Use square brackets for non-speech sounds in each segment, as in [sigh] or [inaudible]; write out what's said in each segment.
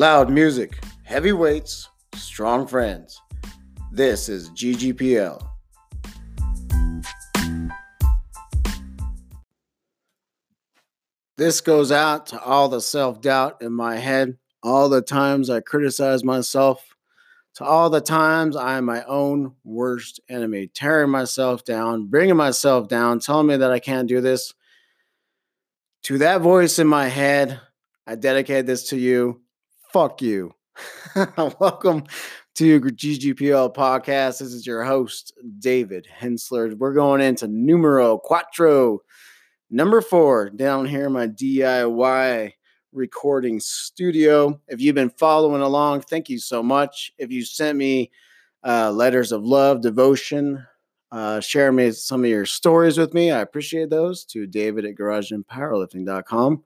Loud music, heavy weights, strong friends. This is GGPL. This goes out to all the self doubt in my head, all the times I criticize myself, to all the times I am my own worst enemy, tearing myself down, bringing myself down, telling me that I can't do this. To that voice in my head, I dedicate this to you. Fuck you. [laughs] Welcome to GGPL podcast. This is your host, David Hensler. We're going into numero quattro, number four, down here in my DIY recording studio. If you've been following along, thank you so much. If you sent me uh, letters of love, devotion, uh, share me some of your stories with me. I appreciate those to David at garagegympowerlifting.com.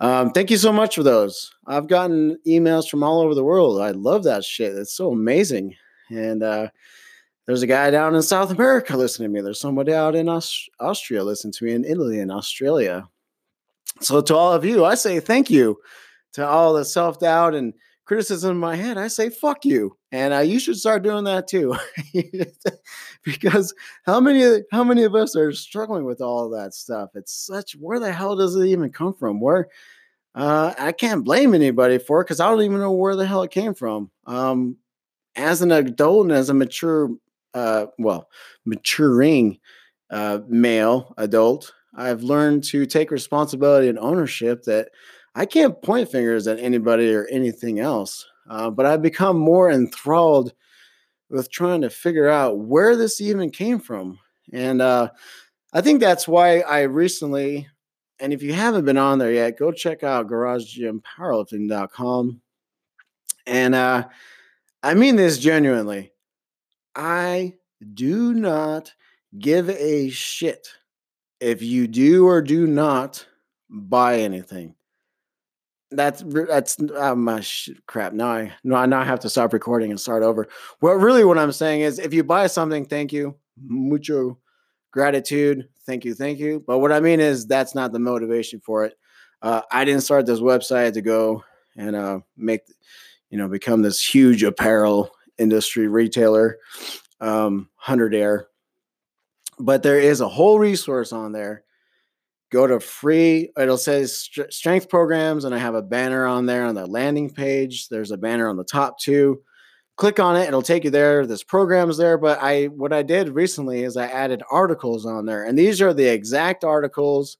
Um, thank you so much for those. I've gotten emails from all over the world. I love that shit. It's so amazing. And uh, there's a guy down in South America listening to me. There's somebody out in Aust- Austria listening to me, in Italy and Australia. So to all of you, I say thank you. To all the self doubt and criticism in my head, I say fuck you, and uh, you should start doing that too, [laughs] because how many how many of us are struggling with all of that stuff? It's such where the hell does it even come from? Where uh, I can't blame anybody for it because I don't even know where the hell it came from. Um, as an adult and as a mature, uh, well, maturing uh, male adult, I've learned to take responsibility and ownership that I can't point fingers at anybody or anything else, uh, but I've become more enthralled with trying to figure out where this even came from. And uh, I think that's why I recently, and if you haven't been on there yet, go check out GarageGymPowerlifting.com. And uh, I mean this genuinely. I do not give a shit if you do or do not buy anything that's that's uh, my sh- crap. Now I no, I now have to stop recording and start over. Well, really, what I'm saying is, if you buy something, thank you, mucho gratitude, thank you, thank you. But what I mean is, that's not the motivation for it. Uh, I didn't start this website to go and uh, make, you know, become this huge apparel industry retailer, um, hundred air. But there is a whole resource on there go to free it'll say strength programs and i have a banner on there on the landing page. There's a banner on the top too. Click on it it'll take you there there's programs there but i what i did recently is i added articles on there and these are the exact articles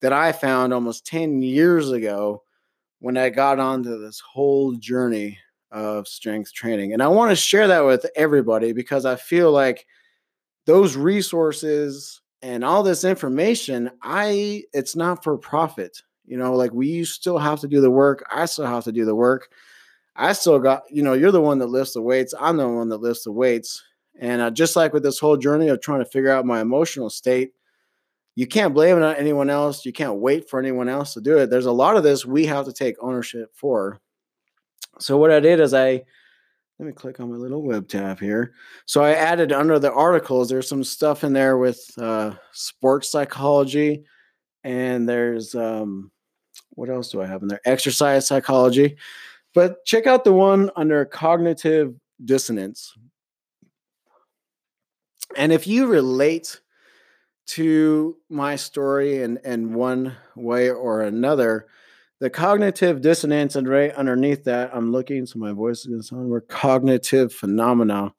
that i found almost 10 years ago when i got onto this whole journey of strength training. And i want to share that with everybody because i feel like those resources and all this information i it's not for profit you know like we still have to do the work i still have to do the work. I still got you know you're the one that lifts the weights i'm the one that lifts the weights and uh, just like with this whole journey of trying to figure out my emotional state you can't blame it on anyone else you can't wait for anyone else to do it there's a lot of this we have to take ownership for. So what i did is i let me click on my little web tab here. So I added under the articles, there's some stuff in there with uh, sports psychology, and there's um, what else do I have in there? Exercise psychology. But check out the one under cognitive dissonance. And if you relate to my story in, in one way or another, the cognitive dissonance, and right underneath that, I'm looking, so my voice is going to sound more cognitive phenomena.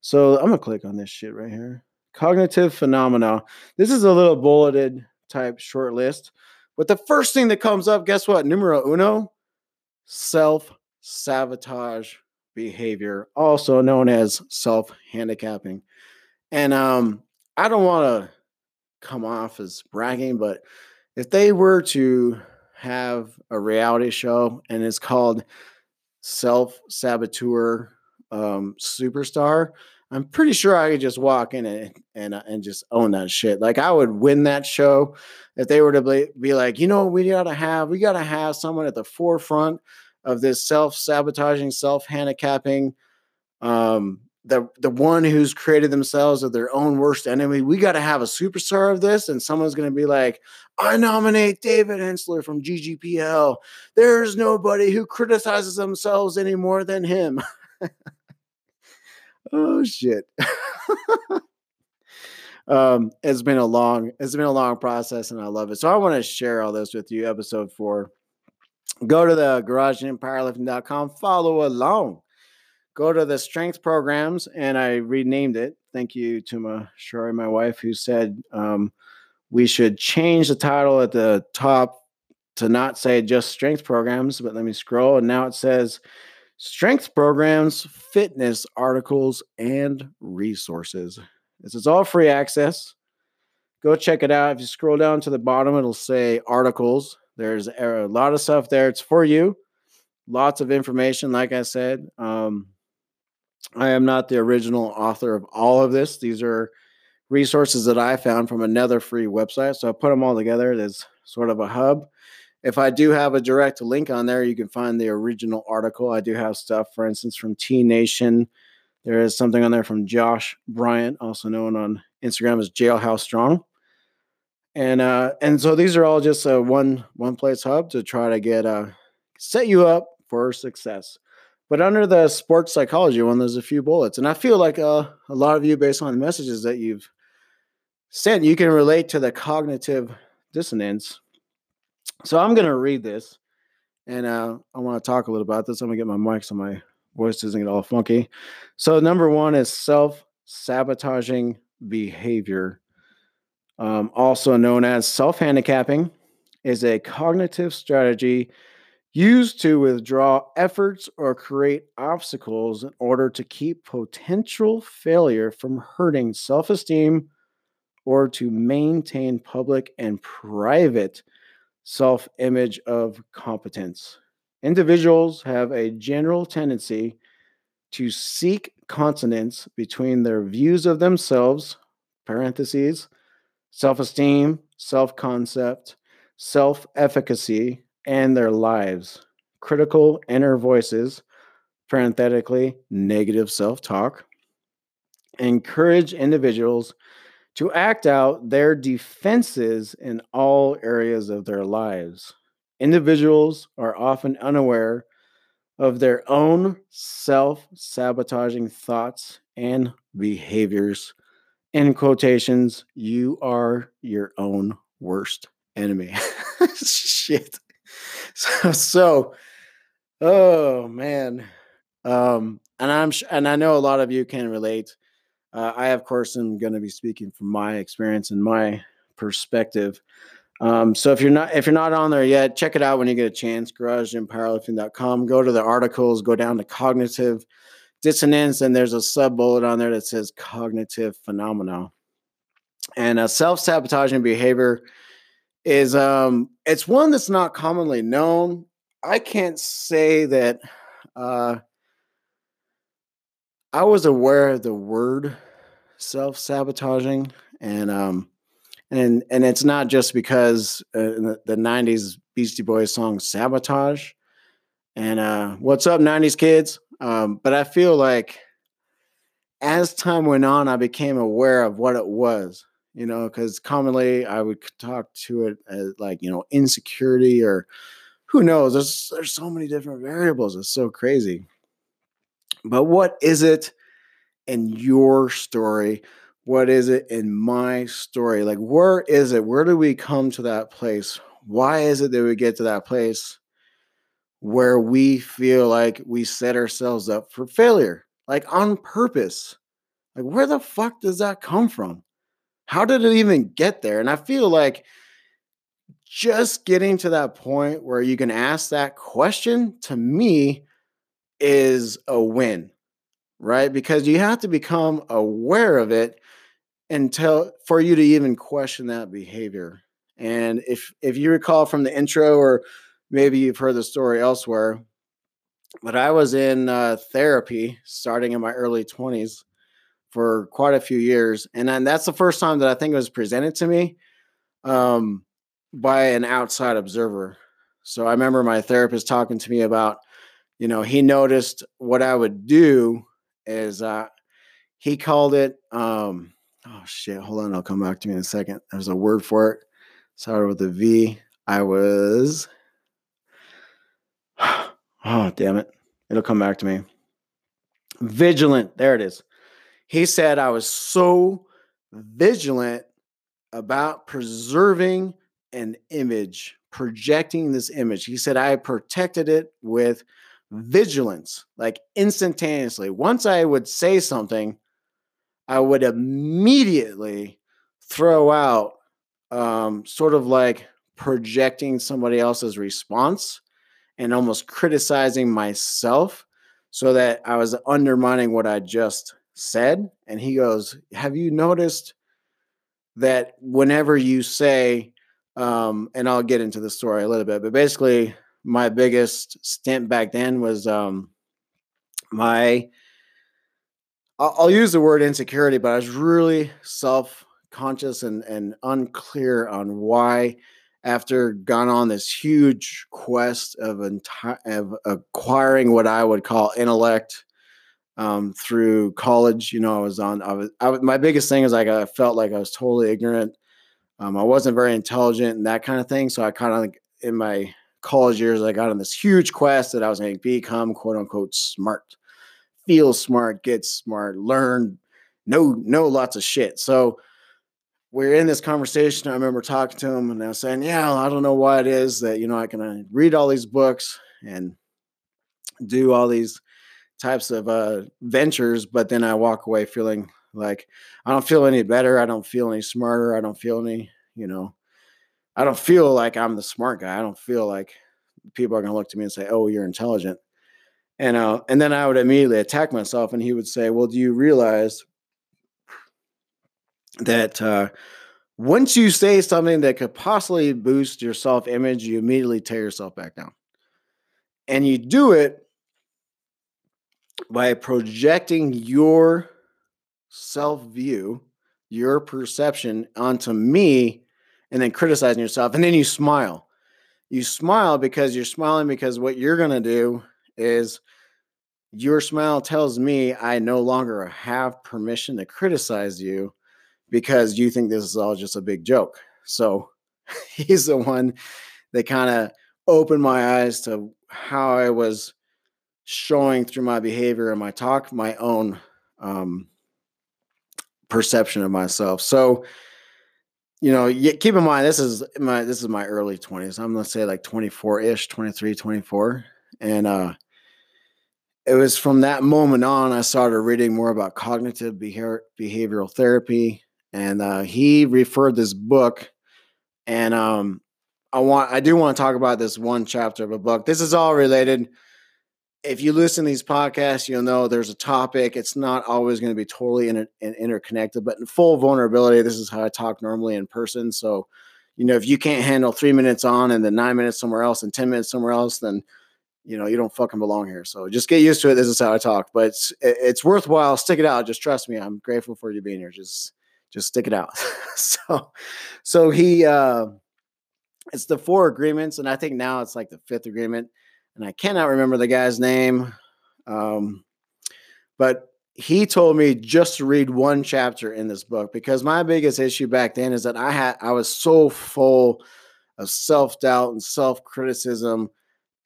So I'm gonna click on this shit right here. Cognitive phenomena. This is a little bulleted type short list, but the first thing that comes up, guess what? Numero uno, self sabotage behavior, also known as self handicapping. And um, I don't want to come off as bragging, but if they were to have a reality show and it's called Self Saboteur um, Superstar. I'm pretty sure I could just walk in and and uh, and just own that shit. Like I would win that show if they were to be, be like, you know, we gotta have we gotta have someone at the forefront of this self sabotaging, self handicapping um, the the one who's created themselves of their own worst enemy. We got to have a superstar of this, and someone's going to be like, "I nominate David Hensler from GGPL. There's nobody who criticizes themselves any more than him." [laughs] oh shit. [laughs] um, it's been a long, it's been a long process, and I love it. So I want to share all this with you. Episode four. Go to the garagegympowerlifting.com. Follow along go to the strength programs and I renamed it. Thank you to my Shari, my wife, who said um, we should change the title at the top to not say just strength programs, but let me scroll. And now it says strength programs, fitness articles, and resources. This is all free access. Go check it out. If you scroll down to the bottom, it'll say articles. There's a lot of stuff there. It's for you. Lots of information, like I said. Um, I am not the original author of all of this. These are resources that I found from another free website. So I put them all together as sort of a hub. If I do have a direct link on there, you can find the original article. I do have stuff, for instance, from T Nation. There is something on there from Josh Bryant, also known on Instagram as Jailhouse Strong. And uh, and so these are all just a one one place hub to try to get uh, set you up for success. But under the sports psychology one, there's a few bullets. And I feel like uh, a lot of you, based on the messages that you've sent, you can relate to the cognitive dissonance. So I'm going to read this and uh, I want to talk a little about this. I'm going to get my mic so my voice doesn't get all funky. So, number one is self sabotaging behavior, um, also known as self handicapping, is a cognitive strategy used to withdraw efforts or create obstacles in order to keep potential failure from hurting self esteem or to maintain public and private self image of competence. Individuals have a general tendency to seek consonance between their views of themselves, parentheses, self esteem, self concept, self efficacy, and their lives. Critical inner voices, parenthetically, negative self talk, encourage individuals to act out their defenses in all areas of their lives. Individuals are often unaware of their own self sabotaging thoughts and behaviors. In quotations, you are your own worst enemy. [laughs] Shit. [laughs] So, so oh man. Um, and I'm and I know a lot of you can relate. Uh, I, of course, am going to be speaking from my experience and my perspective. Um, so if you're not if you're not on there yet, check it out when you get a chance. GarageGymPowerlifting.com. Go to the articles. Go down to cognitive dissonance, and there's a sub bullet on there that says cognitive phenomena. And uh, self sabotaging behavior is um it's one that's not commonly known. I can't say that uh I was aware of the word self-sabotaging and um and and it's not just because uh, the, the 90s Beastie Boys song Sabotage and uh what's up 90s kids um but I feel like as time went on I became aware of what it was you know, because commonly I would talk to it as like, you know, insecurity or who knows. There's there's so many different variables. It's so crazy. But what is it in your story? What is it in my story? Like, where is it? Where do we come to that place? Why is it that we get to that place where we feel like we set ourselves up for failure, like on purpose? Like, where the fuck does that come from? How did it even get there? And I feel like just getting to that point where you can ask that question to me is a win, right? Because you have to become aware of it until for you to even question that behavior. And if if you recall from the intro, or maybe you've heard the story elsewhere, but I was in uh, therapy starting in my early 20s for quite a few years, and then that's the first time that I think it was presented to me um, by an outside observer. So I remember my therapist talking to me about, you know, he noticed what I would do is uh, he called it um oh shit hold on i'll come back to me in a second. There's a word for it. Started with a v. I was [sighs] oh damn it. It'll come back to me. Vigilant. There it is he said i was so vigilant about preserving an image projecting this image. He said i protected it with vigilance like instantaneously. Once i would say something I would immediately throw out um, sort of like projecting somebody else's response and almost criticizing myself so that I was undermining what I just said. And he goes, Have you noticed that whenever you say, um, and I'll get into the story a little bit, but basically, my biggest stint back then was um, my I'll, use the word insecurity, but I was really self conscious and, and unclear on why after gone on this huge quest of, enti- of acquiring what I would call intellect um, through college, you know, I was on, I was, I was, my biggest thing is like, I felt like I was totally ignorant. Um, I wasn't very intelligent and that kind of thing. So I kind of like in my college years, I got on this huge quest that I was going to become quote unquote smart feel smart, get smart, learn, know know lots of shit. So we're in this conversation. I remember talking to him and I was saying, Yeah, I don't know why it is that, you know, I can uh, read all these books and do all these types of uh, ventures, but then I walk away feeling like I don't feel any better. I don't feel any smarter. I don't feel any, you know, I don't feel like I'm the smart guy. I don't feel like people are going to look to me and say, Oh, you're intelligent. And uh, and then I would immediately attack myself, and he would say, "Well, do you realize that uh, once you say something that could possibly boost your self image, you immediately tear yourself back down, and you do it by projecting your self view, your perception onto me, and then criticizing yourself, and then you smile. You smile because you're smiling because what you're going to do is your smile tells me I no longer have permission to criticize you because you think this is all just a big joke. So [laughs] he's the one that kind of opened my eyes to how I was showing through my behavior and my talk my own um, perception of myself. So, you know, keep in mind this is my this is my early 20s. I'm gonna say like 24-ish, 23, 24. And uh it was from that moment on I started reading more about cognitive behavior, behavioral therapy, and uh, he referred this book, and um, I want I do want to talk about this one chapter of a book. This is all related. If you listen to these podcasts, you'll know there's a topic. It's not always going to be totally inter- interconnected, but in full vulnerability, this is how I talk normally in person. So, you know, if you can't handle three minutes on and then nine minutes somewhere else and ten minutes somewhere else, then you know, you don't fucking belong here. So just get used to it. This is how I talk, but it's, it's worthwhile. Stick it out. Just trust me. I'm grateful for you being here. Just, just stick it out. [laughs] so, so he, uh, it's the four agreements. And I think now it's like the fifth agreement and I cannot remember the guy's name. Um, but he told me just to read one chapter in this book because my biggest issue back then is that I had, I was so full of self doubt and self criticism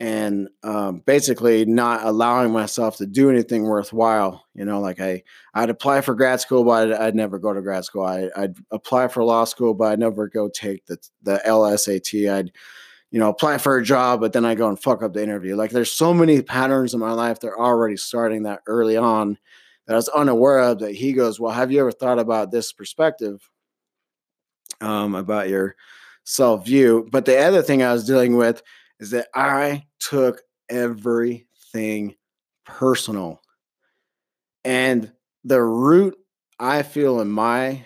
and um, basically not allowing myself to do anything worthwhile. You know, like I, I'd apply for grad school, but I'd, I'd never go to grad school. I, would apply for law school, but I'd never go take the the LSAT. I'd, you know, apply for a job, but then I go and fuck up the interview. Like there's so many patterns in my life that are already starting that early on that I was unaware of. That he goes, well, have you ever thought about this perspective um, about your self view? But the other thing I was dealing with is that I took everything personal. And the root I feel in my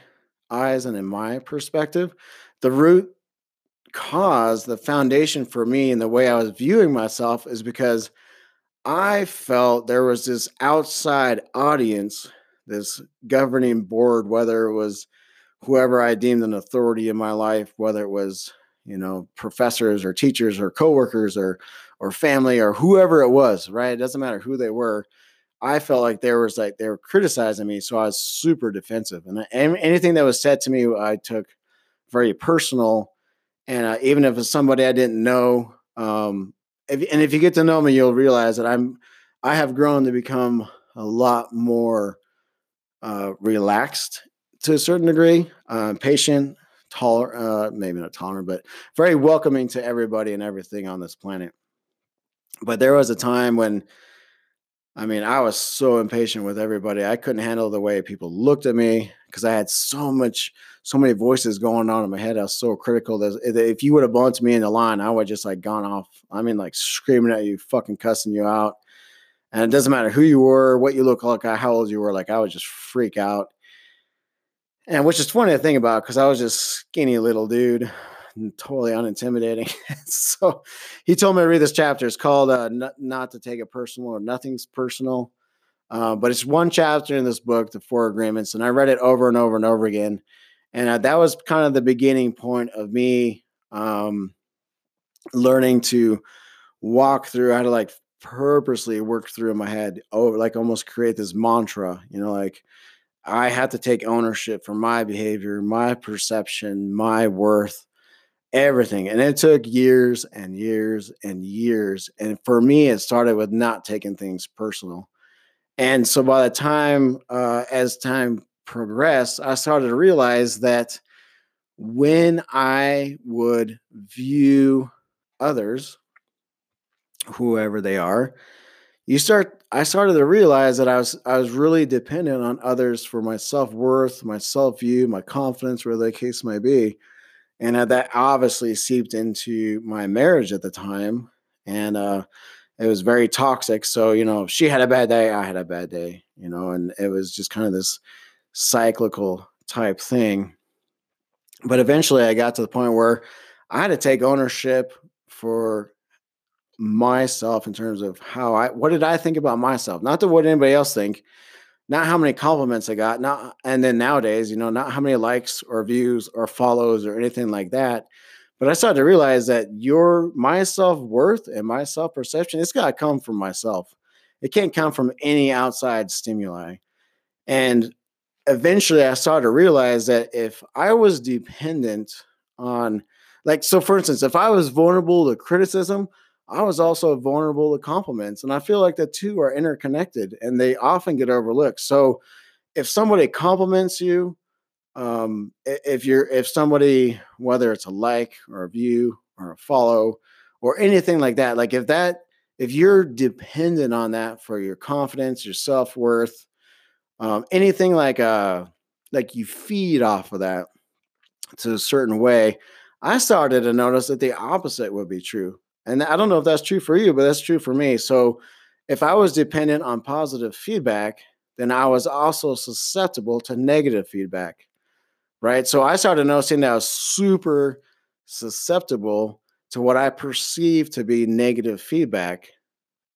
eyes and in my perspective, the root cause, the foundation for me and the way I was viewing myself is because I felt there was this outside audience, this governing board, whether it was whoever I deemed an authority in my life, whether it was you know, professors or teachers or coworkers or or family or whoever it was, right? It doesn't matter who they were. I felt like there was like they were criticizing me, so I was super defensive, and, I, and anything that was said to me, I took very personal. And uh, even if it's somebody I didn't know, um, if, and if you get to know me, you'll realize that I'm I have grown to become a lot more uh, relaxed to a certain degree, uh, patient, tolerant, uh, maybe not tolerant, but very welcoming to everybody and everything on this planet. But there was a time when, I mean, I was so impatient with everybody. I couldn't handle the way people looked at me because I had so much, so many voices going on in my head. I was so critical that if you would have bumped me in the line, I would just like gone off. I mean, like screaming at you, fucking cussing you out. And it doesn't matter who you were, what you look like, how old you were. Like I would just freak out. And which is funny to think about because I was just skinny little dude, [laughs] totally unintimidating. [laughs] so he told me to read this chapter. It's called uh, not, to take it personal or nothing's personal. Uh, but it's one chapter in this book, The Four Agreements, and I read it over and over and over again. And uh, that was kind of the beginning point of me um, learning to walk through how to like purposely work through in my head, oh, like almost create this mantra, you know, like I have to take ownership for my behavior, my perception, my worth, everything. And it took years and years and years. And for me, it started with not taking things personal. And so by the time, uh, as time progressed, I started to realize that when I would view others whoever they are, you start I started to realize that I was I was really dependent on others for my self-worth, my self-view, my confidence, whatever the case may be. And that obviously seeped into my marriage at the time. And uh it was very toxic. So, you know, she had a bad day, I had a bad day, you know, and it was just kind of this cyclical type thing. But eventually I got to the point where I had to take ownership for myself in terms of how I what did I think about myself, not to what anybody else think, not how many compliments I got, not and then nowadays, you know, not how many likes or views or follows or anything like that. But I started to realize that your my self worth and my self perception, it's got to come from myself. It can't come from any outside stimuli. And eventually, I started to realize that if I was dependent on, like, so for instance, if I was vulnerable to criticism, I was also vulnerable to compliments. And I feel like the two are interconnected and they often get overlooked. So if somebody compliments you, um, if you're if somebody, whether it's a like or a view or a follow or anything like that, like if that if you're dependent on that for your confidence, your self-worth, um, anything like uh like you feed off of that to a certain way, I started to notice that the opposite would be true and I don't know if that's true for you, but that's true for me. So if I was dependent on positive feedback, then I was also susceptible to negative feedback. Right. So I started noticing that I was super susceptible to what I perceived to be negative feedback.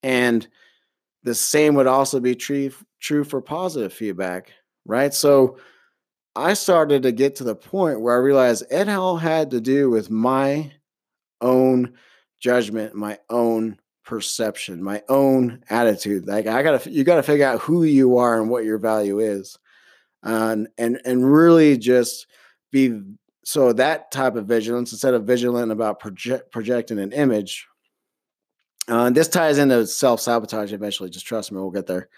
And the same would also be true, true for positive feedback. Right. So I started to get to the point where I realized it all had to do with my own judgment, my own perception, my own attitude. Like I gotta, you gotta figure out who you are and what your value is, and and and really just be so that type of vigilance instead of vigilant about project, projecting an image. Uh, this ties into self sabotage eventually. Just trust me, we'll get there.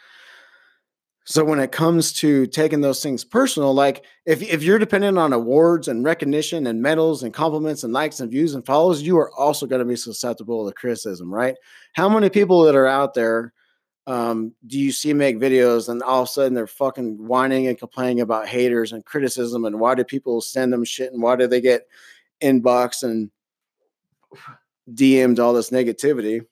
So when it comes to taking those things personal, like if if you're dependent on awards and recognition and medals and compliments and likes and views and follows, you are also going to be susceptible to criticism, right? How many people that are out there um, do you see make videos and all of a sudden they're fucking whining and complaining about haters and criticism and why do people send them shit and why do they get inbox and DM'd all this negativity?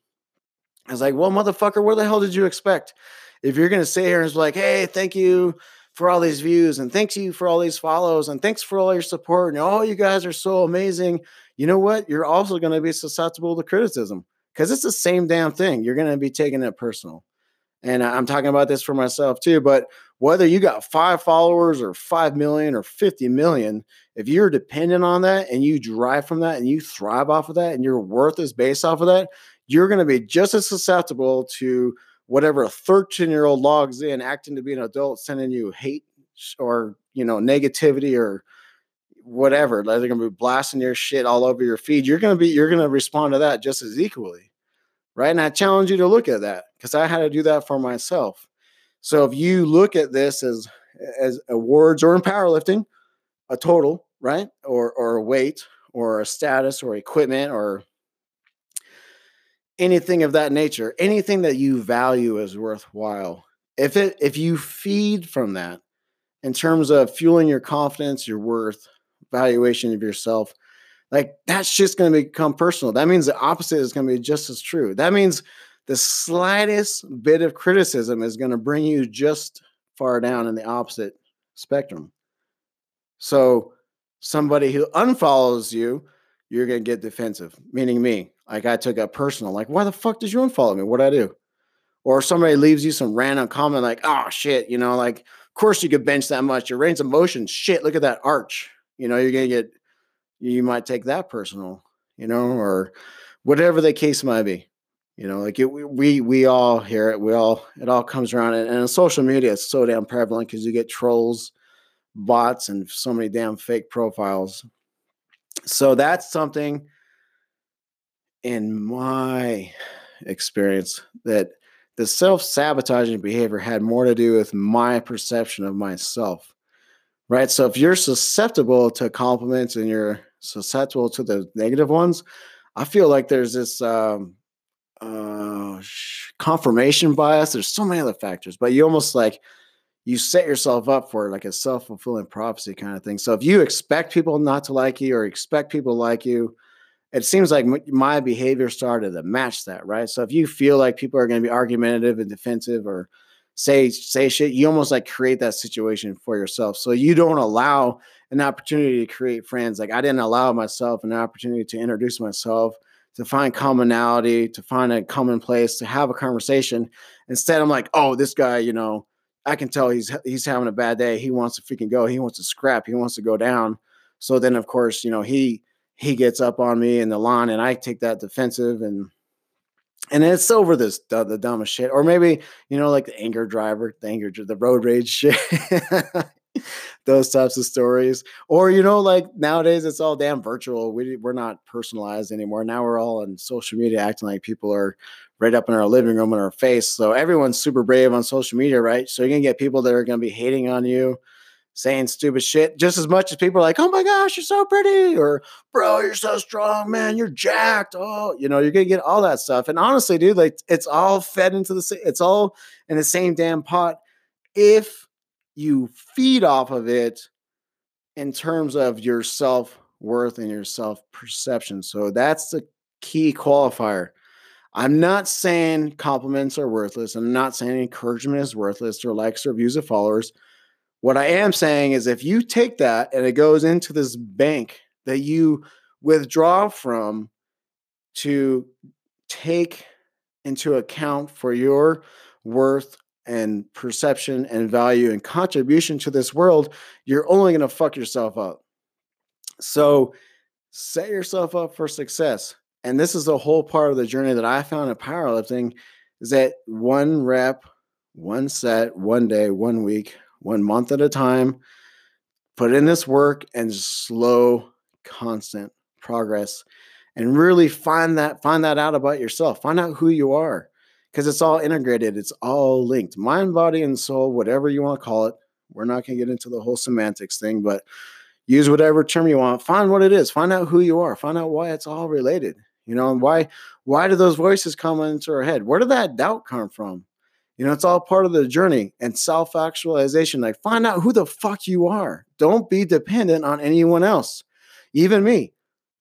I was like, well, motherfucker, what the hell did you expect? If you're going to sit here and it's like, hey, thank you for all these views and thanks you for all these follows and thanks for all your support and oh, you guys are so amazing. You know what? You're also going to be susceptible to criticism because it's the same damn thing. You're going to be taking it personal. And I'm talking about this for myself too. But whether you got five followers or 5 million or 50 million, if you're dependent on that and you drive from that and you thrive off of that and your worth is based off of that, you're going to be just as susceptible to whatever a 13 year old logs in acting to be an adult sending you hate or you know negativity or whatever like they're gonna be blasting your shit all over your feed you're gonna be you're gonna respond to that just as equally right? And i challenge you to look at that because i had to do that for myself. So if you look at this as as awards or in powerlifting a total right? Or or a weight or a status or equipment or anything of that nature, anything that you value as worthwhile. If it if you feed from that in terms of fueling your confidence, your worth, valuation of yourself, like that's just going to become personal. That means the opposite is going to be just as true. That means the slightest bit of criticism is going to bring you just far down in the opposite spectrum. So somebody who unfollows you, you're going to get defensive, meaning me. Like I took it personal. Like, why the fuck does you unfollow me? What'd I do? Or somebody leaves you some random comment like, oh shit, you know, like, of course you could bench that much. Your range of motion, shit, look at that arch. You know, you're gonna get you might take that personal, you know, or whatever the case might be. You know, like it, we we all hear it. We all it all comes around, and, and on social media, it's so damn prevalent because you get trolls, bots, and so many damn fake profiles. So that's something in my experience that the self-sabotaging behavior had more to do with my perception of myself right? So if you're susceptible to compliments and you're susceptible to the negative ones i feel like there's this um, uh, confirmation bias. There's so many other factors but you almost like you set yourself up for like a self-fulfilling prophecy kind of thing. So if you expect people not to like you or expect people to like you it seems like my behavior started to match that, right? So if you feel like people are going to be argumentative and defensive or say say shit, you almost like create that situation for yourself. So you don't allow an opportunity to create friends. Like I didn't allow myself an opportunity to introduce myself, to find commonality, to find a common place, to have a conversation. Instead, I'm like, oh, this guy, you know, I can tell he's he's having a bad day. He wants to freaking go. He wants to scrap. He wants to go down. So then, of course, you know, he he gets up on me in the lawn and I take that defensive and and it's over this the, the dumbest shit. Or maybe you know like the anger driver the anger the road rage shit [laughs] those types of stories. Or you know like nowadays it's all damn virtual. We, we're not personalized anymore. Now we're all on social media acting like people are right up in our living room in our face. So everyone's super brave on social media right? So you're gonna get people that are gonna be hating on you saying stupid shit just as much as people are like, oh my gosh, you're so pretty, or bro, you're so strong, man, you're jacked. Oh, you know, you're gonna get all that stuff. And honestly, dude, like it's all fed into the it's all in the same damn pot. If you feed off of it in terms of your self worth and your self perception. So that's the key qualifier. I'm not saying compliments are worthless. I'm not saying encouragement is worthless or likes or views of followers. What I am saying is if you take that and it goes into this bank that you withdraw from to take into account for your worth and perception and value and contribution to this world, you're only going to fuck yourself up. So set yourself up for success. And this is the whole part of the journey that I found in powerlifting is that one rep, one set, one day, one week, one month at a time. Put in this work and slow, constant progress and really find that find that out about yourself. Find out who you are because it's all integrated. It's all linked. Mind, body, and soul, whatever you want to call it. We're not going to get into the whole semantics thing, but use whatever term you want. Find what it is. Find out who you are. Find out why it's all related. You know, and why why do those voices come into our head? Where did that doubt come from? You know, it's all part of the journey and self actualization. Like, find out who the fuck you are. Don't be dependent on anyone else, even me.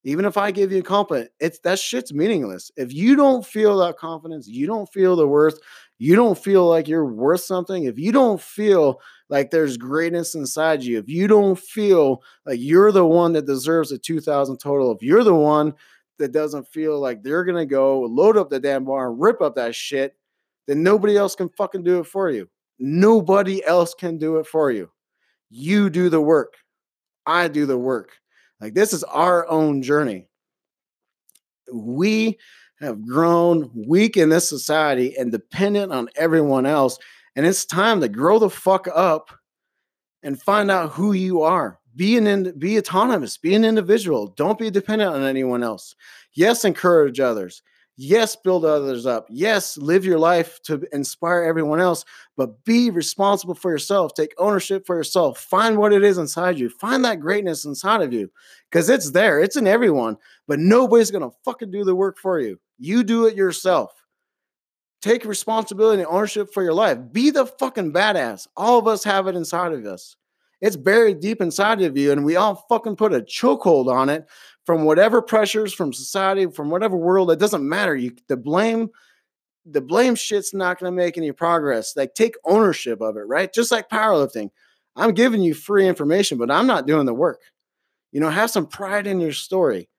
Even if I give you a compliment, it's that shit's meaningless. If you don't feel that confidence, you don't feel the worth, you don't feel like you're worth something, if you don't feel like there's greatness inside you, if you don't feel like you're the one that deserves a 2000 total, if you're the one that doesn't feel like they're gonna go load up the damn bar and rip up that shit, then nobody else can fucking do it for you. Nobody else can do it for you. You do the work. I do the work. Like this is our own journey. We have grown weak in this society and dependent on everyone else. And it's time to grow the fuck up and find out who you are. Be an be autonomous, be an individual. Don't be dependent on anyone else. Yes, encourage others. Yes, build others up. Yes, live your life to inspire everyone else, but be responsible for yourself. Take ownership for yourself. Find what it is inside you. Find that greatness inside of you because it's there. It's in everyone, but nobody's going to fucking do the work for you. You do it yourself. Take responsibility and ownership for your life. Be the fucking badass. All of us have it inside of us. It's buried deep inside of you, and we all fucking put a chokehold on it from whatever pressures from society, from whatever world. It doesn't matter. You the blame, the blame shit's not going to make any progress. Like take ownership of it, right? Just like powerlifting. I'm giving you free information, but I'm not doing the work. You know, have some pride in your story.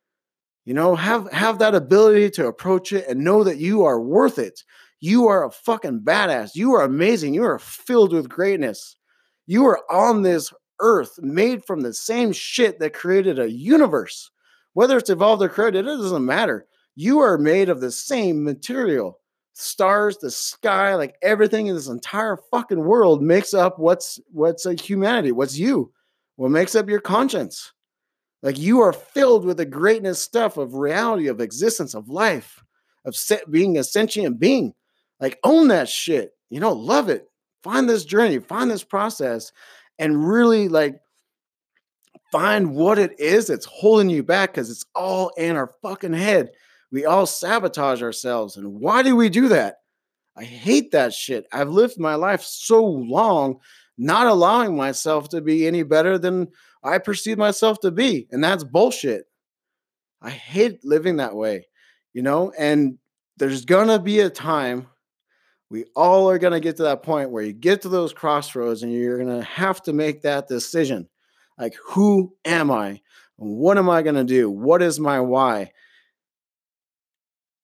You know, have have that ability to approach it and know that you are worth it. You are a fucking badass. You are amazing. You are filled with greatness. You are on this earth made from the same shit that created a universe. Whether it's evolved or created, it doesn't matter. You are made of the same material. Stars, the sky, like everything in this entire fucking world makes up what's what's a humanity, what's you, what makes up your conscience. Like you are filled with the greatness stuff of reality, of existence, of life, of being a sentient being. Like own that shit. You know, love it. Find this journey, find this process, and really like find what it is that's holding you back because it's all in our fucking head. We all sabotage ourselves. And why do we do that? I hate that shit. I've lived my life so long not allowing myself to be any better than I perceive myself to be. And that's bullshit. I hate living that way, you know? And there's gonna be a time we all are gonna get to that point where you get to those crossroads and you're gonna have to make that decision. Like, who am I? What am I gonna do? What is my why?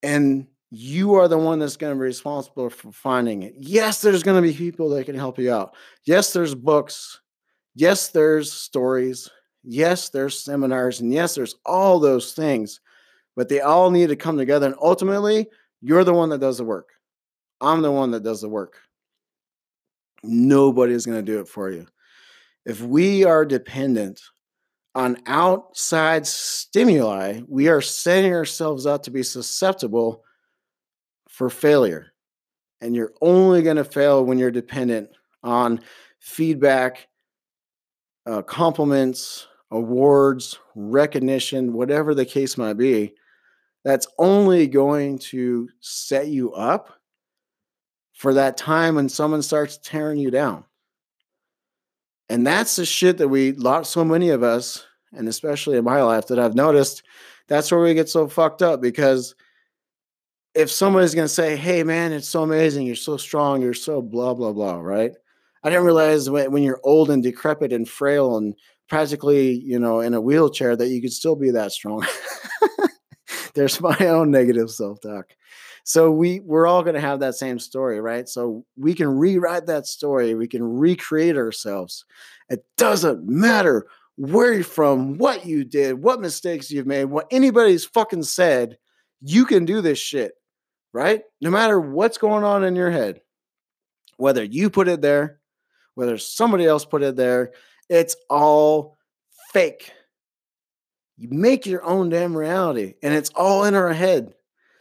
And you are the one that's going to be responsible for finding it. Yes, there's going to be people that can help you out. Yes, there's books. Yes, there's stories. Yes, there's seminars. And yes, there's all those things, but they all need to come together. And ultimately, you're the one that does the work. I'm the one that does the work. Nobody is going to do it for you. If we are dependent on outside stimuli, we are setting ourselves up to be susceptible for failure. And you're only going to fail when you're dependent on feedback, uh, compliments, awards, recognition, whatever the case might be. That's only going to set you up for that time when someone starts tearing you down. And that's the shit that we lost so many of us, and especially in my life, that I've noticed that's where we get so fucked up because if somebody's to say, hey, man, it's so amazing, you're so strong, you're so blah, blah, blah, right? I didn't realize when, when you're old and decrepit and frail and practically, you know, in a wheelchair that you could still be that strong. [laughs] There's my own negative self talk. So we we're all going to have that same story, right? So we can rewrite that story. We can recreate ourselves. It doesn't matter where you're from, what you did, what mistakes you've made, what anybody's fucking said. You can do this shit right? No matter what's going on in your head, whether you put it there, whether somebody else put it there, it's all fake. You make your own damn reality, and it's all in our head.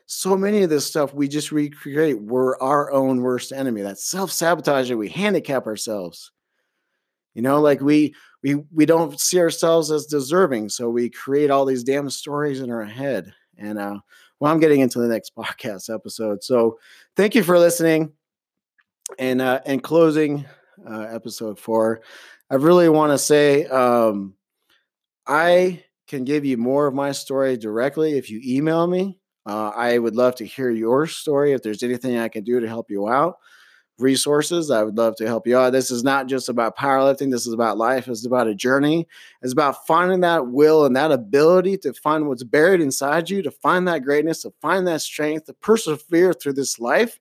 So many of this stuff we just recreate. We're our own worst enemy. That self sabotage. We handicap ourselves. You know, like we we we don't see ourselves as deserving, so we create all these damn stories in our head. And uh, well, I'm getting into the next [laughs] podcast episode. So thank you for listening. And uh, in closing, uh, episode four, I really want to say um, I can give you more of my story directly if you email me. Uh, I would love to hear your story. If there's anything I can do to help you out, resources. I would love to help you out. This is not just about powerlifting. This is about life. It's about a journey. It's about finding that will and that ability to find what's buried inside you, to find that greatness, to find that strength, to persevere through this life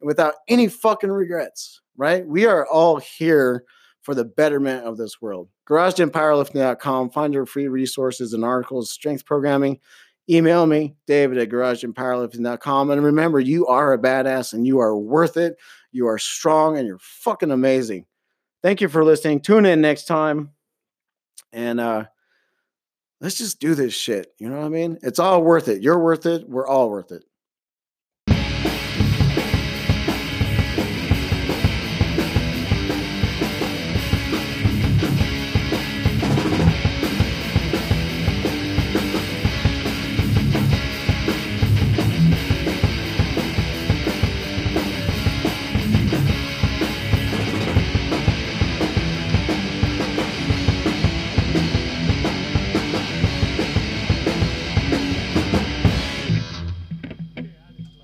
without any fucking regrets, right? We are all here for the betterment of this world. GarageGymPowerlifting.com. Find your free resources and articles, strength programming, email me, david at garagegympowerlifting.com. And remember, you are a badass and you are worth it. You are strong and you're fucking amazing. Thank you for listening. Tune in next time. And uh let's just do this shit. You know what I mean? It's all worth it. You're worth it. We're all worth it.